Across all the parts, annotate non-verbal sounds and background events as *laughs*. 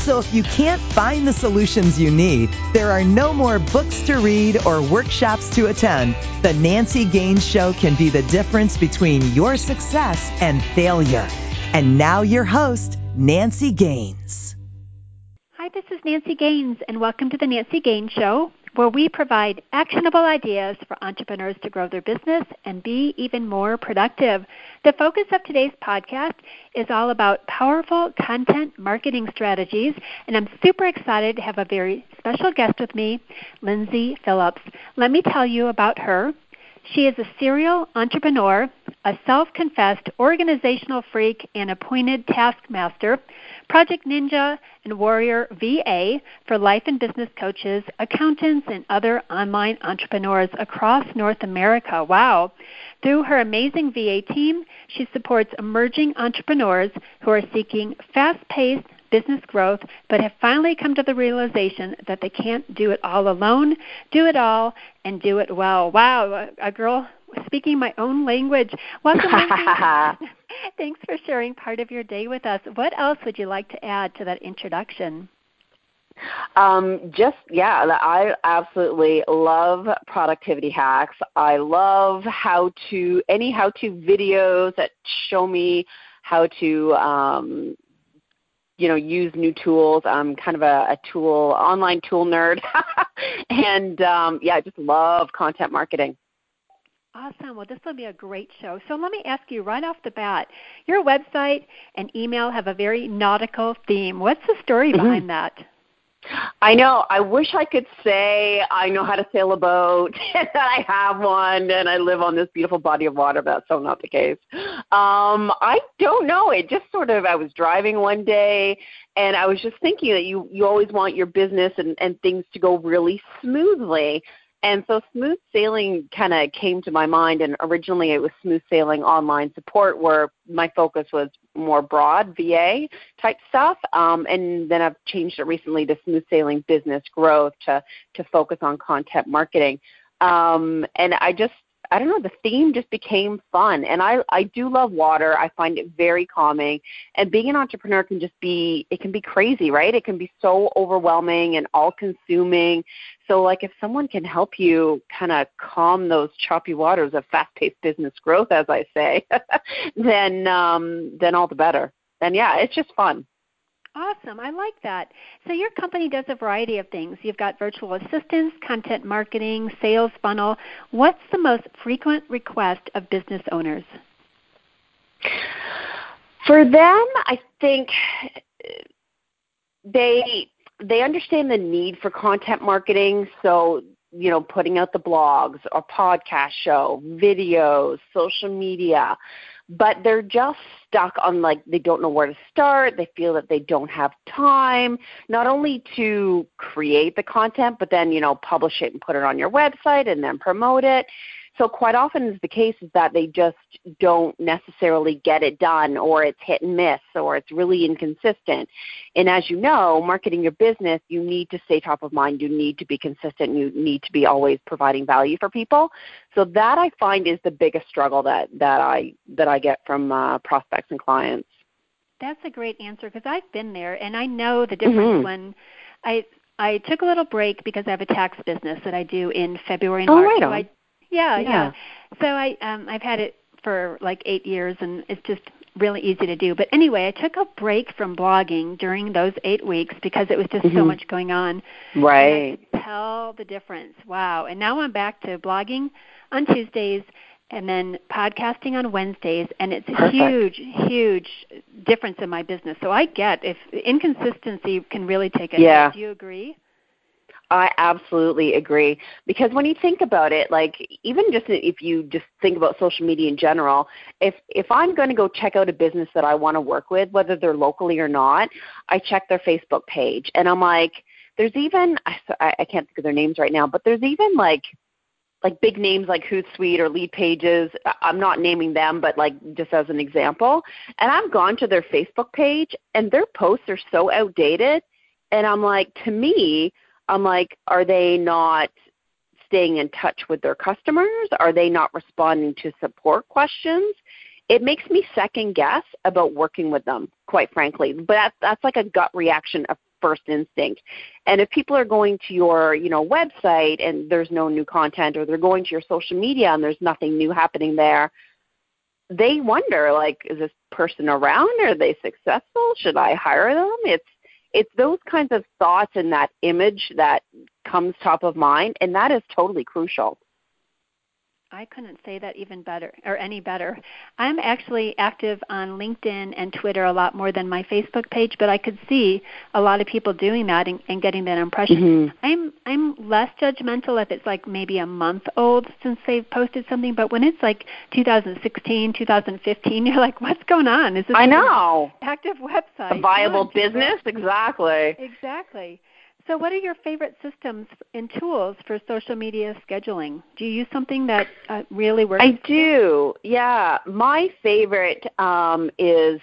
So if you can't find the solutions you need, there are no more books to read or workshops to attend. The Nancy Gaines Show can be the difference between your success and failure. And now your host, Nancy Gaines. Hi, this is Nancy Gaines, and welcome to the Nancy Gaines Show where we provide actionable ideas for entrepreneurs to grow their business and be even more productive. The focus of today's podcast is all about powerful content marketing strategies, and I'm super excited to have a very special guest with me, Lyndsay Phillips. Let me tell you about her. She is a serial entrepreneur, a self confessed organizational freak, and appointed taskmaster, project ninja, and warrior VA for life and business coaches, accountants, and other online entrepreneurs across North America. Wow. Through her amazing VA team, she supports emerging entrepreneurs who are seeking fast paced business growth, but have finally come to the realization that they can't do it all alone, do it all, and do it well. Wow, a girl speaking my own language. Welcome, *laughs* *laughs* Thanks for sharing part of your day with us. What else would you like to add to that introduction? Um, just yeah, I absolutely love productivity hacks. I love how to any how to videos that show me how to um, you know use new tools. I'm kind of a, a tool online tool nerd, *laughs* and um, yeah, I just love content marketing. Awesome. Well, this will be a great show. So let me ask you right off the bat your website and email have a very nautical theme. What's the story mm-hmm. behind that? I know. I wish I could say I know how to sail a boat *laughs* and that I have one and I live on this beautiful body of water, but that's so not the case. Um, I don't know. It just sort of I was driving one day and I was just thinking that you you always want your business and, and things to go really smoothly. And so smooth sailing kind of came to my mind, and originally it was smooth sailing online support, where my focus was more broad VA type stuff. Um, and then I've changed it recently to smooth sailing business growth to to focus on content marketing. Um, and I just I don't know, the theme just became fun. And I, I do love water. I find it very calming. And being an entrepreneur can just be, it can be crazy, right? It can be so overwhelming and all consuming. So, like, if someone can help you kind of calm those choppy waters of fast paced business growth, as I say, *laughs* then, um, then all the better. And yeah, it's just fun. Awesome. I like that. So your company does a variety of things. You've got virtual assistants, content marketing, sales funnel. What's the most frequent request of business owners? For them, I think they they understand the need for content marketing, so you know, putting out the blogs or podcast show, videos, social media but they're just stuck on like they don't know where to start. They feel that they don't have time not only to create the content but then you know publish it and put it on your website and then promote it so quite often is the case is that they just don't necessarily get it done or it's hit and miss or it's really inconsistent. And as you know, marketing your business, you need to stay top of mind, you need to be consistent, you need to be always providing value for people. So that I find is the biggest struggle that that I that I get from uh, prospects and clients. That's a great answer because I've been there and I know the difference mm-hmm. when I I took a little break because I have a tax business that I do in February and oh, March. Right so I yeah, yeah, yeah. So I um I've had it for like 8 years and it's just really easy to do. But anyway, I took a break from blogging during those 8 weeks because it was just mm-hmm. so much going on. Right. tell the difference. Wow. And now I'm back to blogging on Tuesdays and then podcasting on Wednesdays, and it's a Perfect. huge, huge difference in my business. So I get if inconsistency can really take a yeah. Do you agree? I absolutely agree because when you think about it, like even just if you just think about social media in general, if if I'm going to go check out a business that I want to work with, whether they're locally or not, I check their Facebook page and I'm like, there's even I, I can't think of their names right now, but there's even like like big names like Hootsuite or Lead Pages. I'm not naming them, but like just as an example. And I've gone to their Facebook page, and their posts are so outdated. And I'm like, to me, I'm like, are they not staying in touch with their customers? Are they not responding to support questions? It makes me second guess about working with them, quite frankly. But that's, that's like a gut reaction of first instinct. And if people are going to your, you know, website and there's no new content or they're going to your social media and there's nothing new happening there, they wonder like is this person around? Are they successful? Should I hire them? It's it's those kinds of thoughts and that image that comes top of mind and that is totally crucial I couldn't say that even better or any better. I'm actually active on LinkedIn and Twitter a lot more than my Facebook page, but I could see a lot of people doing that and, and getting that impression. Mm-hmm. I'm I'm less judgmental if it's like maybe a month old since they've posted something, but when it's like 2016, 2015, *laughs* you're like, what's going on? Is this I know active website? A viable business, exactly. Exactly. So, what are your favorite systems and tools for social media scheduling? Do you use something that uh, really works? I do. Yeah, my favorite um, is.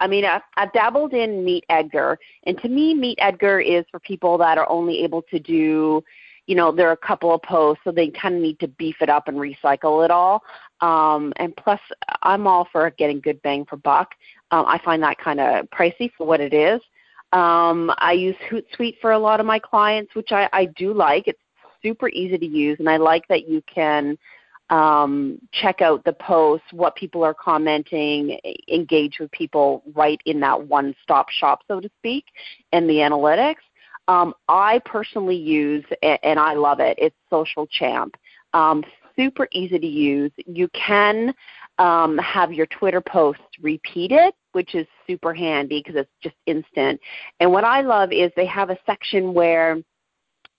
I mean, I've, I've dabbled in Meet Edgar, and to me, Meet Edgar is for people that are only able to do, you know, there are a couple of posts, so they kind of need to beef it up and recycle it all. Um, and plus, I'm all for getting good bang for buck. Um, I find that kind of pricey for what it is. Um, I use Hootsuite for a lot of my clients, which I, I do like. It's super easy to use, and I like that you can um, check out the posts, what people are commenting, engage with people right in that one-stop shop, so to speak, and the analytics. Um, I personally use, and I love it, it's Social Champ. Um, super easy to use. You can um, have your Twitter posts repeated, which is super handy because it's just instant. And what I love is they have a section where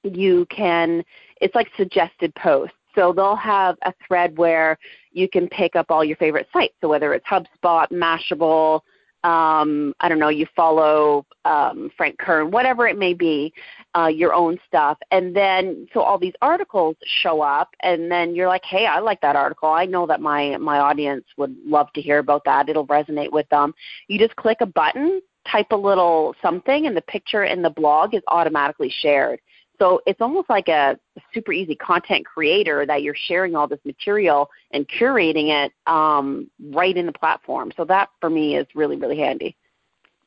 you can, it's like suggested posts. So they'll have a thread where you can pick up all your favorite sites. So whether it's HubSpot, Mashable, um, I don't know, you follow um, Frank Kern, whatever it may be, uh, your own stuff. And then, so all these articles show up, and then you're like, hey, I like that article. I know that my, my audience would love to hear about that. It'll resonate with them. You just click a button, type a little something, and the picture in the blog is automatically shared. So it's almost like a super easy content creator that you're sharing all this material and curating it um, right in the platform. So that for me is really really handy.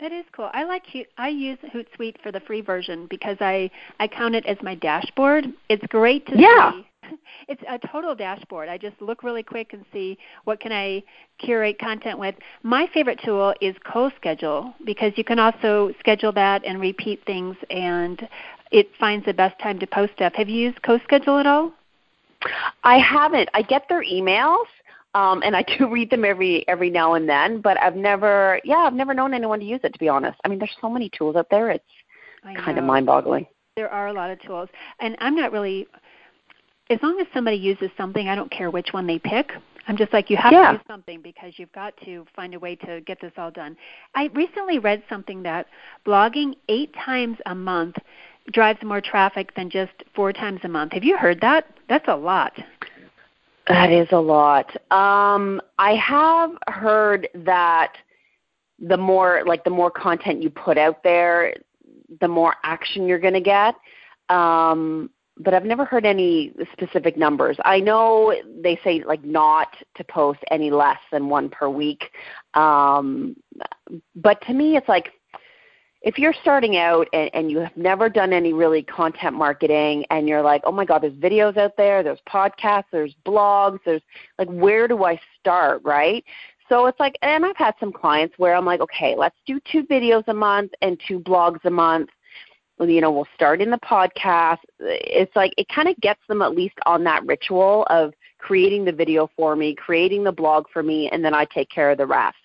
That is cool. I like I use Hootsuite for the free version because I I count it as my dashboard. It's great to yeah. see. *laughs* It's a total dashboard. I just look really quick and see what can I curate content with. My favorite tool is CoSchedule because you can also schedule that and repeat things and it finds the best time to post stuff. Have you used CoSchedule at all? I haven't. I get their emails, um, and I *laughs* do read them every every now and then. But I've never, yeah, I've never known anyone to use it. To be honest, I mean, there's so many tools out there. It's kind of mind-boggling. There are a lot of tools, and I'm not really. As long as somebody uses something, I don't care which one they pick. I'm just like, you have yeah. to use something because you've got to find a way to get this all done. I recently read something that blogging eight times a month drives more traffic than just four times a month. Have you heard that? That's a lot. That is a lot. Um, I have heard that the more like the more content you put out there, the more action you're going to get. Um, but I've never heard any specific numbers. I know they say like not to post any less than one per week. Um, but to me, it's like if you're starting out and, and you have never done any really content marketing and you're like, oh my God, there's videos out there, there's podcasts, there's blogs, there's like, where do I start, right? So it's like, and I've had some clients where I'm like, okay, let's do two videos a month and two blogs a month. You know, we'll start in the podcast. It's like, it kind of gets them at least on that ritual of creating the video for me, creating the blog for me, and then I take care of the rest.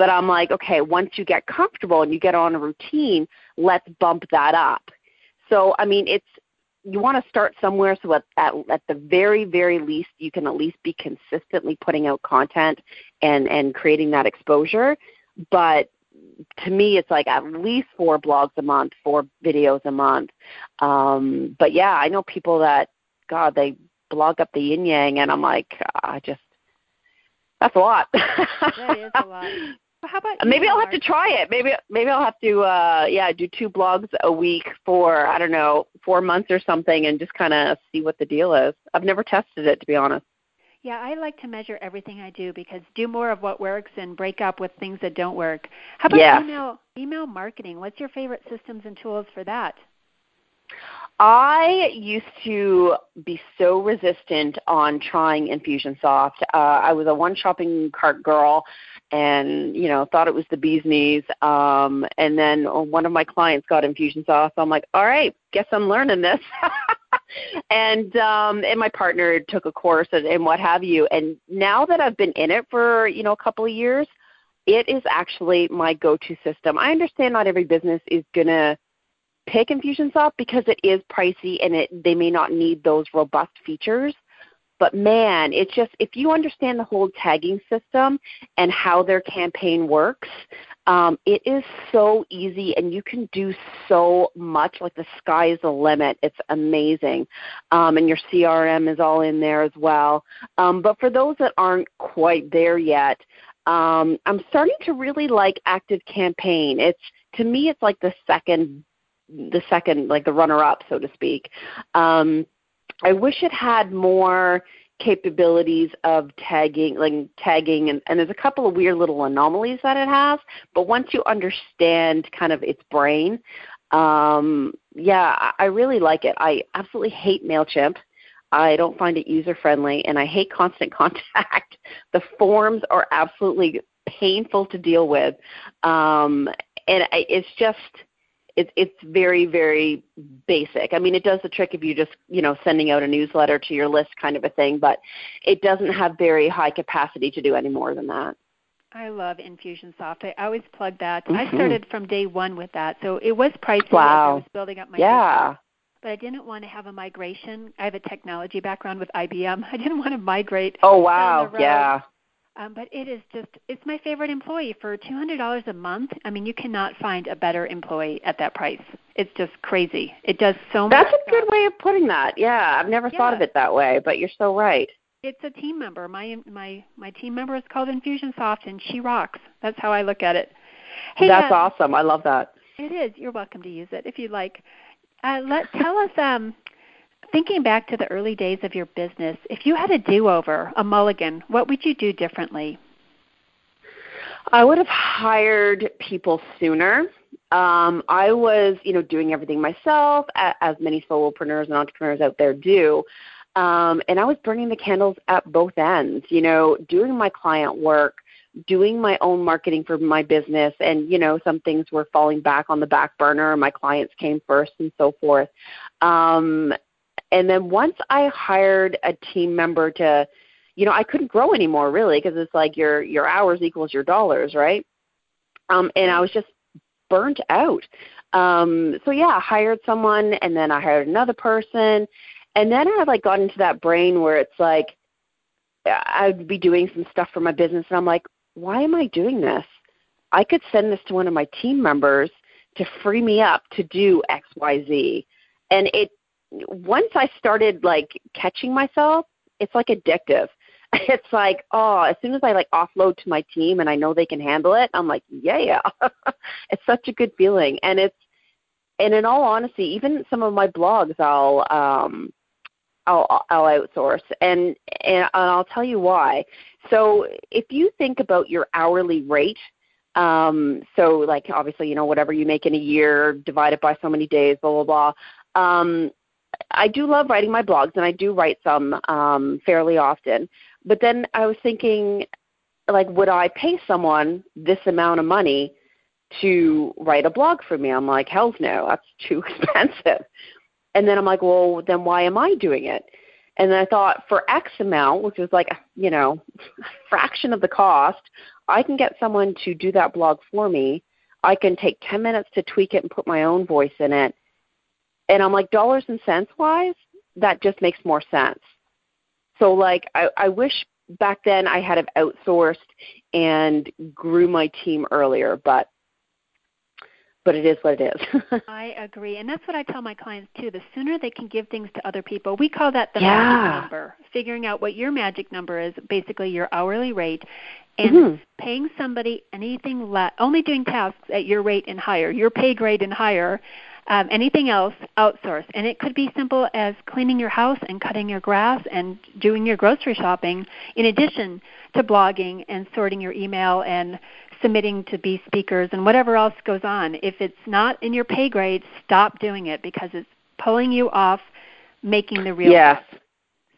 But I'm like, okay, once you get comfortable and you get on a routine, let's bump that up. So, I mean, it's you want to start somewhere so at, at, at the very very least you can at least be consistently putting out content and and creating that exposure but to me it's like at least four blogs a month four videos a month um but yeah i know people that god they blog up the yin yang, and I'm like, I just that's a lot. that is a lot. *laughs* how about maybe I'll have to try it. Maybe maybe I'll have to uh yeah do two blogs a week for I don't know four months or something, and just kind of see what the deal is. I've never tested it to be honest. Yeah, I like to measure everything I do because do more of what works and break up with things that don't work. How about yes. email email marketing? What's your favorite systems and tools for that? I used to be so resistant on trying Infusionsoft. Uh, I was a one shopping cart girl and you know thought it was the bee's knees um and then one of my clients got infusionsoft so i'm like all right guess i'm learning this. *laughs* And um and my partner took a course and, and what have you. And now that i've been in it for you know a couple of years it is actually my go to system. I understand not every business is going to pick infusionsoft because it is pricey and it they may not need those robust features but man, it's just if you understand the whole tagging system and how their campaign works, um, it is so easy and you can do so much. Like the sky is the limit. It's amazing. Um, and your CRM is all in there as well. Um, but for those that aren't quite there yet, um, I'm starting to really like Active Campaign. It's to me, it's like the second, the second, like the runner-up, so to speak. Um, I wish it had more capabilities of tagging like tagging and, and there's a couple of weird little anomalies that it has but once you understand kind of its brain um yeah i really like it. I absolutely hate mailchimp. I don't find it user friendly and i hate constant *laughs* contact. The forms are absolutely painful to deal with um and I, it's just it's it's very very basic. I mean, it does the trick if you just you know sending out a newsletter to your list kind of a thing, but it doesn't have very high capacity to do any more than that. I love Infusionsoft. I always plug that. Mm-hmm. I started from day one with that, so it was pricey wow. I was building up my yeah. Business, but I didn't want to have a migration. I have a technology background with IBM. *laughs* I didn't want to migrate. Oh wow! Yeah. Um, but it is just, it's my favorite employee. For $200 a month, I mean, you cannot find a better employee at that price. It's just crazy. It does so much. That's a good way of putting that. Yeah, I've never yeah. thought of it that way, but you're so right. It's a team member. My my my team member is called Infusionsoft, and she rocks. That's how I look at it. Hey, That's uh, awesome. I love that. It is. You're welcome to use it if you'd like. Uh, let tell us um, thinking back to the early days of your business, if you had a do-over, a mulligan, what would you do differently? I would have hired people sooner. Um, I was, you know, doing everything myself, as many solopreneurs and entrepreneurs out there do. Um, and I was burning the candles at both ends, you know, doing my client work, doing my own marketing for my business, and, you know, some things were falling back on the back burner. My clients came first and so forth. Um, and then once I hired a team member to, you know, I couldn't grow anymore really because it's like your your hours equals your dollars, right? Um, and I was just burnt out. Um, so yeah, I hired someone, and then I hired another person, and then I like got into that brain where it's like I'd be doing some stuff for my business, and I'm like, why am I doing this? I could send this to one of my team members to free me up to do X, Y, Z, and it once I started like catching myself, it's like addictive. *laughs* It's like, oh, as soon as I like offload to my team and I know they can handle it, I'm like, yeah, yeah. *laughs* it's such a good feeling. And it's and in all honesty, even some of my blogs I'll um I'll I'll outsource and and I'll tell you why. So if you think about your hourly rate, um, so like obviously you know whatever you make in a year divided by so many days, blah blah blah. Um, I do love writing my blogs, and I do write some um, fairly often. But then I was thinking, like, would I pay someone this amount of money to write a blog for me? I'm like, hell no, that's *laughs* too expensive. And then I'm like, well, then why am I doing it? And then I thought, for X amount, which is like, you know, *laughs* fraction of the cost, I can get someone to do that blog for me. I can take 10 minutes to tweak it and put my own voice in it and I'm like, dollars and cents wise, that just makes more sense. So like I, I wish back then I had have outsourced and grew my team earlier, but but it is what it is. *laughs* I agree. And that's what I tell my clients too. The sooner they can give things to other people, we call that the yeah. magic number. Figuring out what your magic number is, basically your hourly rate, and mm-hmm. paying somebody anything less, only doing tasks at your rate and higher, your pay grade and higher. Um, anything else, outsource. And it could be simple as cleaning your house and cutting your grass and doing your grocery shopping, in addition to blogging and sorting your email and submitting to be speakers and whatever else goes on. If it's not in your pay grade, stop doing it because it's pulling you off making the real. Yes.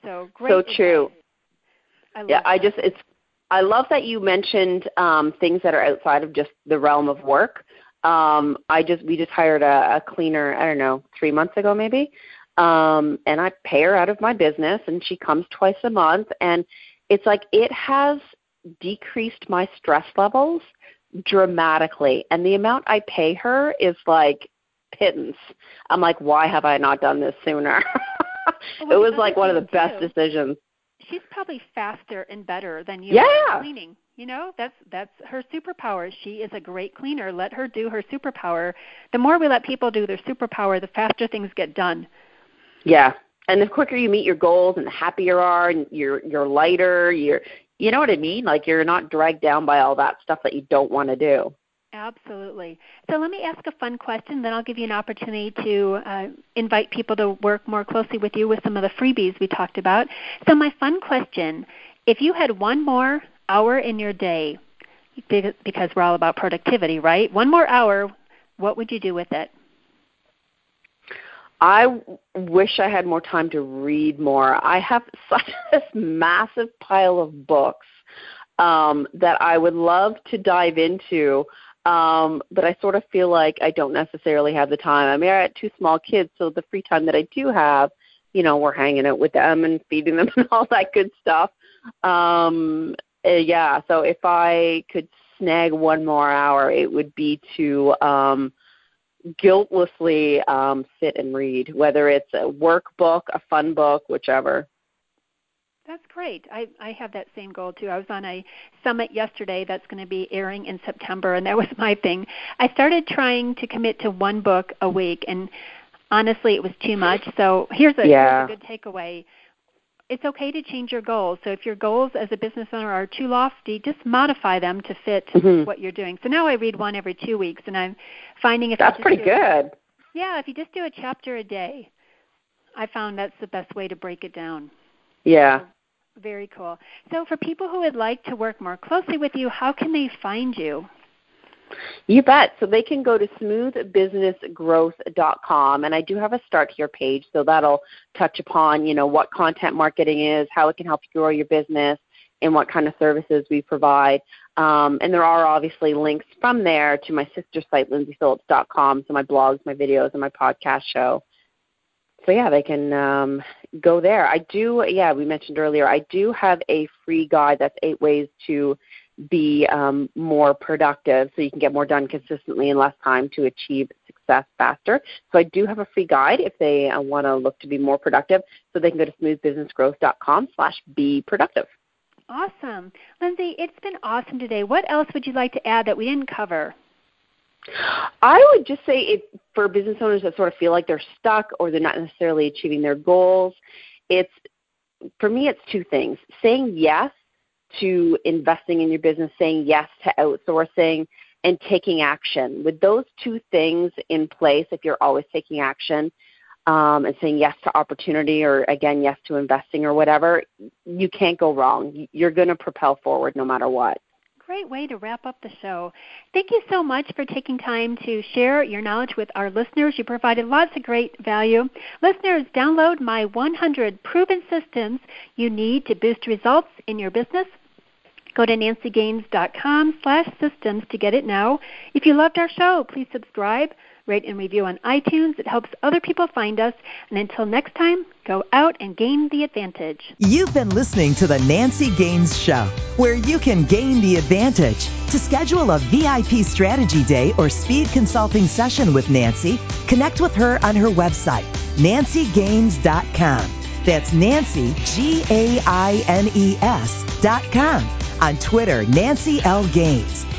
So great. So true. I yeah, that. I just it's I love that you mentioned um, things that are outside of just the realm of work. Um, I just we just hired a, a cleaner. I don't know, three months ago maybe, um, and I pay her out of my business, and she comes twice a month, and it's like it has decreased my stress levels dramatically. And the amount I pay her is like pittance. I'm like, why have I not done this sooner? *laughs* well, it was like one of the too, best decisions. She's probably faster and better than you yeah. cleaning. You know, that's that's her superpower. She is a great cleaner. Let her do her superpower. The more we let people do their superpower, the faster things get done. Yeah. And the quicker you meet your goals and the happier you are and you're you're lighter, you're you know what I mean? Like you're not dragged down by all that stuff that you don't want to do. Absolutely. So let me ask a fun question, then I'll give you an opportunity to uh, invite people to work more closely with you with some of the freebies we talked about. So, my fun question if you had one more hour in your day, because we're all about productivity, right? One more hour, what would you do with it? I wish I had more time to read more. I have *laughs* such this massive pile of books um, that I would love to dive into, um, but I sort of feel like I don't necessarily have the time. I mean, I have two small kids, so the free time that I do have, you know, we're hanging out with them and feeding them *laughs* and all that good stuff. Um, uh, yeah, so if I could snag one more hour, it would be to um, guiltlessly um, sit and read, whether it's a workbook, a fun book, whichever. That's great. I, I have that same goal too. I was on a summit yesterday that's going to be airing in September, and that was *laughs* my thing. I started trying to commit to one book a week, and honestly, it was too much. So here's a, yeah. here's a good takeaway it's okay to change your goals. So if your goals as a business owner are too lofty, just modify them to fit mm-hmm. what you're doing. So now I read one every two weeks, and I'm finding if that's pretty good. yeah, if you just do a chapter a day, I found that's the best way to break it down. Yeah. So, very cool. So for people who would like to work more closely with you, how can they find you? You bet. So they can go to smoothbusinessgrowth.com and I do have a start here page so that'll touch upon, you know, what content marketing is, how it can help you grow your business, and what kind of services we provide. Um, and there are obviously links from there to my sister site, lyndsayphillips.com, so my blogs, my videos, and my podcast show. So yeah, they can um, go there. I do, yeah, we mentioned earlier, I do have a free guide that's eight ways to be um, more productive so you can get more done consistently in less time to achieve success faster. So I do have a free guide if they uh, want to look to be more productive. So they can go to smoothbusinessgrowth.com slash be productive. Awesome. Lyndsay, it's been awesome today. What else would you like to add that we didn't cover? I would just say if for business owners that sort of feel like they're stuck or they're not necessarily achieving their goals, it's for me it's two things. Saying yes to investing in your business, saying yes to outsourcing, and taking action. With those two things in place, if you're always taking action um, and saying yes to opportunity or again yes to investing or whatever, you can't go wrong. You're going to propel forward no matter what. Great way to wrap up the show. Thank you so much for taking time to share your knowledge with our listeners. You provided lots of great value. Listeners, download my 100 proven systems you need to boost results in your business Go to nancygaines.com slash systems to get it now. If you loved our show, please subscribe, rate, and review on iTunes. It helps other people find us. And until next time, go out and gain the advantage. You've been listening to The Nancy Gaines Show, where you can gain the advantage. To schedule a VIP strategy day or speed consulting session with Nancy, connect with her on her website, nancygaines.com. That's Nancy, G A I N E S dot com. On Twitter, Nancy L. Gaines.